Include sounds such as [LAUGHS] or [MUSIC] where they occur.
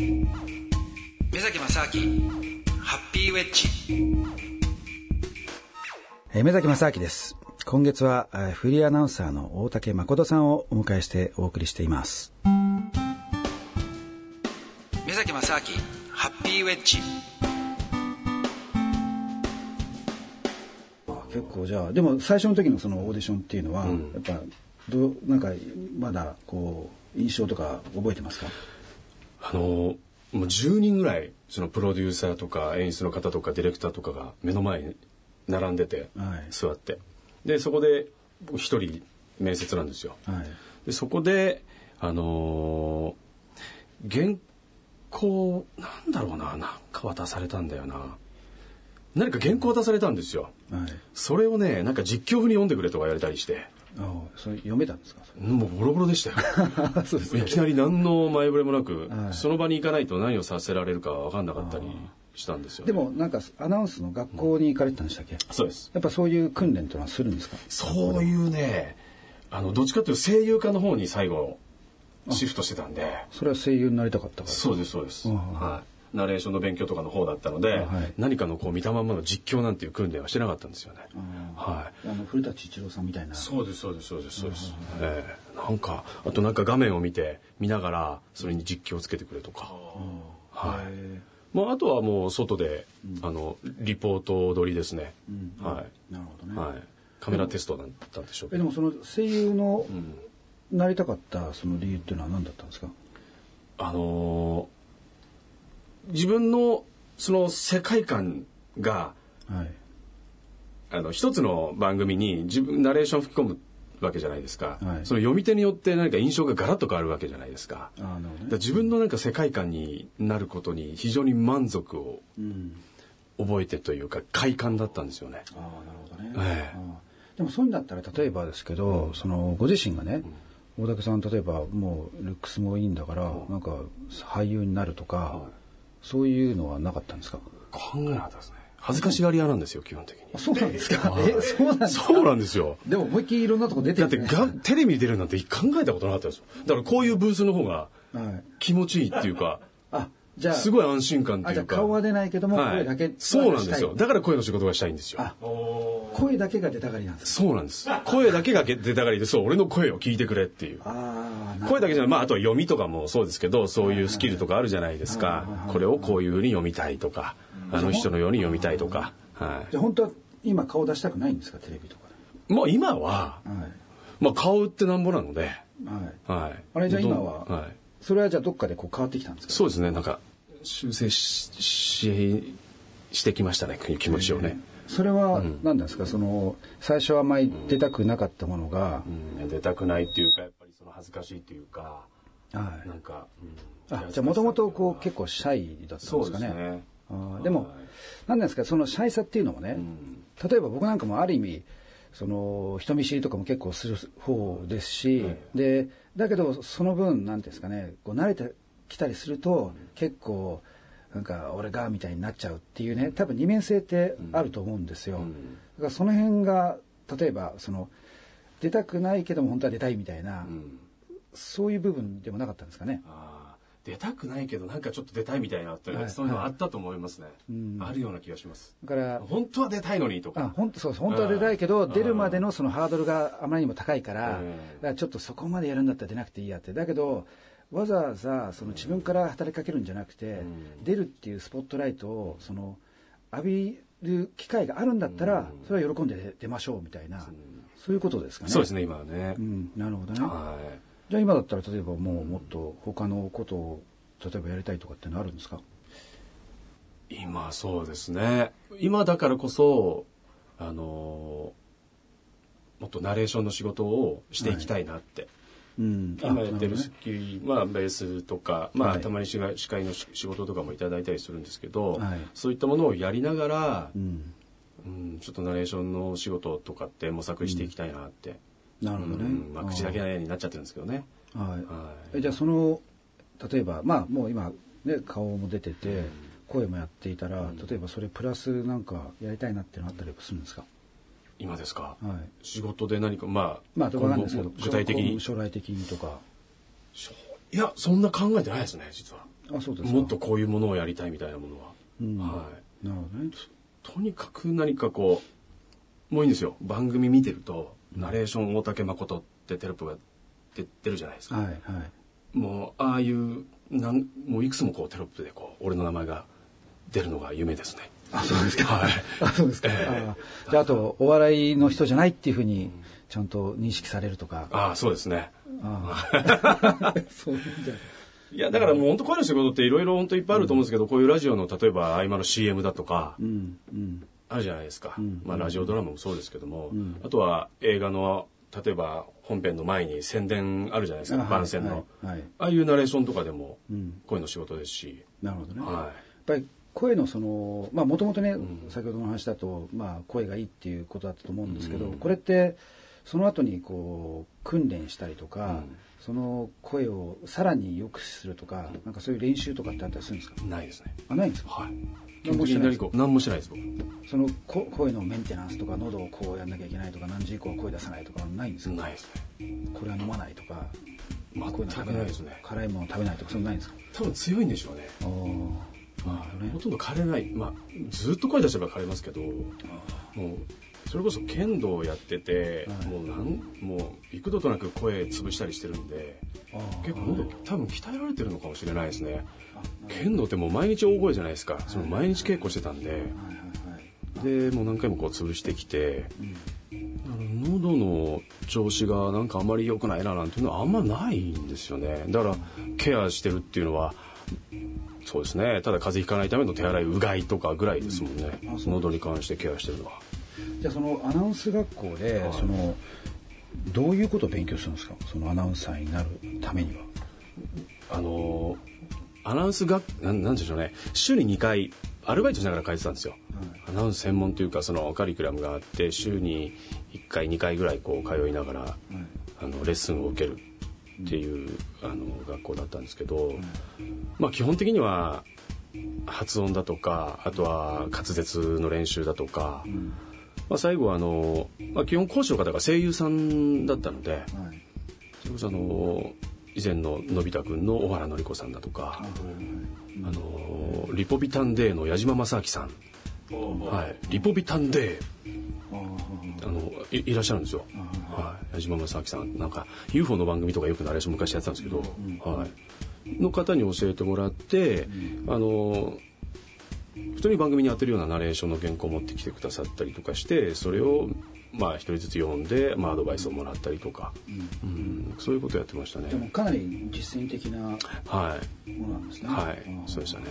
目崎正明ハッピーウェッジ。えー目崎正明です。今月はえーフリーアナウンサーの大竹誠さんをお迎えしてお送りしています。目崎正明ハッピーウェッジ。結構じゃあでも最初の時のそのオーディションっていうのは、やっぱどうなんかまだこう印象とか覚えてますか？あのもう10人ぐらいそのプロデューサーとか演出の方とかディレクターとかが目の前に並んでて、はい。座って。でそこで僕一人面接なんですよ。はい。でそこであのー原稿なんだろうななんか渡されたんだよな。何か原稿渡されたんですよ。はい。それをねなんか実況風に読んでくれとか言われたりしてあそれ読めたんですか？もうボロボロでしたよ。[LAUGHS] そうですいきなり何の前触れもなく、はい。その場に行かないと何をさせられるか分かんなかったりしたんですよ、でもなんかアナウンスの学校に行かれてたんでしたっけ、そうです。やっぱそういう訓練というのはするんですか？そういうねあのどっちかというと声優科の方に最後シフトしてたんで。それは声優になりたかったからそうですそうです、うんはい、ナレーションの勉強とかの方だったので、はい。何かのこう見たまんまの実況なんていう訓練はしてなかったんですよね、はい。あの古舘一郎さんみたいな。そうですそうですそうですそうです、ええなんかあとなんか画面を見て見ながらそれに実況をつけてくれとか、はい。へまあ、あとはもう外で、あのリポート撮りですね、はーなるほどい、ね、はい、カメラテストだったんでしょうけど。えでもその声優のなりたかったその理由っていうのは何だったんですか？あのー自分のその世界観がはい。あの一つの番組に自分ナレーション吹き込むわけじゃないですか、はい。その読み手によって何か印象がガラッと変わるわけじゃないですか。あーなるほどだか自分のなんか世界観になることに非常に満足をうん。覚えてというか快感だったんですよね。ああなるほどね、ええ。でもそういうんだったら例えばですけど、そのご自身がね、大竹さん例えばもうルックスもいいんだから、なんか俳優になるとか、そういうのはなかったんですか？考えなかったですね。恥ずかしがり屋なんですよ基本的に。あそうなんですか？えそうなんですか？そうなんですよ。でも思いっきりいろんなとこ出てだってテレビに出るなんて考えたことなかったですよ。だからこういうブースの方がはい、気持ちいいっていうか、あじゃあすごい安心感ってあじゃあいうか。顔は出ないけども、はい声だけそうなんですよ。はだから声の仕事がしたいんですよ。あ声だけが出たがりなんですかそうなんです。声だけが出たがりで、そう、俺の声を聞いてくれっていう。ああ声だけじゃない、まあ、あとは読みとかもそうですけど、そういうスキルとかあるじゃないですか。これをこういうふうに読みたいとか、あの人のように読みたいとか。はじゃあ本当は今顔出したくないんですかテレビとかい。もう今は、ではいまあ、顔ってなんぼなので、はいはい。あれじゃあ今どは、んはい。それはじゃあどっかでこう変わってきたんですか？そうですね、なんか、修正し、し、してきましたね、気持ちをね。それは何なんですか、その最初はあまり出たくなかったものが、うん、出たくないっていうか、やっぱりその恥ずかしいっていうか、はい。なんか、うん。あじゃあもともとこう結構シャイだったんですかね。で。あーでも、何なんですか？そのシャイさっていうのもね、例えば僕なんかもある意味その人見知りとかも結構する方ですし、でだけどその分なんていうんですかねこう慣れてきたりすると、結構なんか俺がみたいになっちゃうっていうね多分二面性ってあると思うんですよ、だからその辺が例えばその出たくないけども本当は出たいみたいな、うん。そういう部分でもなかったんですかね。出たくないけどなんかちょっと出たいみたいなって、はい。そういうのはあったと思いますね、ん。あるような気がします。だから本当は出たいのにとあか本当そうです。本当は出たいけどうん。出るまでのそのハードルがあまりにも高いからちょっとそこまでやるんだったら出なくていいやって。だけどわざわざその自分から働きかけるんじゃなくて、出るっていうスポットライトをその浴びる機会があるんだったら、それは喜んで出ましょうみたいな、そういうことですかね。そうですね今はね、うん、なるほどね。はい。じゃあ今だったら例えばもうもっと他のことを例えばやりたいとかってのあるんですか？今そうですね。今だからこそあのもっとナレーションの仕事をしていきたいなって、うん、あ今やってるスキル、まあベースとか、まあ、はい。たまに司会の仕仕事とかもいただいたりするんですけど、はい。そういったものをやりながら、うん。うん、ちょっとナレーションの仕事とかって模索していきたいなって、なるほどね。うんまあ、口だけになっちゃってるんですけどね。はい。はい。えじゃあその例えばまあもう今ね顔も出てて声もやっていたら例えばそれプラスなんかやりたいなっていうのあったりするんですか？今ですか、はい。仕事で何かまあ、まあわかんないですけど具体的に？将来的にとか。いやそんな考えてないですね実は。あそうですか。もっとこういうものをやりたいみたいなものは、うん。はい。なるほどね。とにかく何かこうもういいんですよ。番組見てるとナレーション大竹誠ってテロップが出てるじゃないですか、はいはい。もうああいうなんもういくつもこうテロップでこう俺の名前が出るのが夢ですねあそうですか。はい。あそうですか、ええ。あじゃああとお笑いの人じゃないっていうふうにちゃんと認識されるとか。ああそうですね。ああ [LAUGHS] そうじゃ。いやだからもう本当声の仕事っていろいろ本当いっぱいあると思うんですけど、こういうラジオの例えば合間の CM だとかうん。うん。あるじゃないですか、ん。まあ、ラジオドラマもそうですけども、ん。あとは映画の例えば本編の前に宣伝あるじゃないですか。あ番宣の、はい。はい。はい。ああいうナレーションとかでもうん。声の仕事ですし、なるほどね、やっはぱり声のそのまあもともとね、ん。先ほどの話だと、まあ、声がいいっていうことだったと思うんですけど、うん。これってその後にこう訓練したりとか、うん。その声をさらに良くするとか、なんかそういう練習とかってあったりするんですか？い、ないですね。あないんですか？はい。何もしてないですか？何もしてないです僕。そのこ声のメンテナンスとか喉をこうやんなきゃいけないとか何時以降は声出さないとかないんですか、ないですね。これは飲まないとか全くないですね。辛いもの食べないとかそういうのないんですか？多分強いんでしょうねああね。ほとんど枯れない。まあずっと声出せば枯れますけどもうそれこそ剣道をやってて、はい。もうなんもう幾度となく声潰したりしてるんで結構喉多分鍛えられてるのかもしれないですね。あ剣道ってもう毎日大声じゃないですか。その毎日稽古してたんで。はいはいはいでもう何回もこう潰してきてうん喉の調子がなんかあまり良くないななんていうのはあんまないんですよね。だからケアしてるっていうのはそうですね。ただ風邪ひかないための手洗いうがいとかぐらいですもんね、う喉に関してケアしてるのは。じゃあそのアナウンス学校で、はい。そのどういうことを勉強するんですか？そのアナウンサーになるためには。あのアナウンス学なんなんでしょうね。週に2回アルバイトしながら書いてたんですよ、アナウンス専門というかそのカリキュラムがあって週に1回2回ぐらいこう通いながら、あのレッスンを受けるっていう、あの学校だったんですけど、まあ基本的には発音だとかあとは滑舌の練習だとか、まあ、最後はあの、まあ、基本講師の方が声優さんだったのではい。それこそあの以前ののび太くんの小原紀子さんだとか、あのリポビタンデーの矢島正明さん、はい、リポビタンデー。ああのいいらっしゃるんですよ、はい、矢島正明さんなんか UFO の番組とかよくナレーション昔やってたんですけど、はい、の方に教えてもらって、あの普通に番組に当てるようなナレーションの原稿を持ってきてくださったりとかしてそれをまあ一人ずつ読んで、まあ、アドバイスをもらったりとか、うん。そういうことやってましたね。でもかなり実践的なもはい。のなんですね。はい。あそうでしたね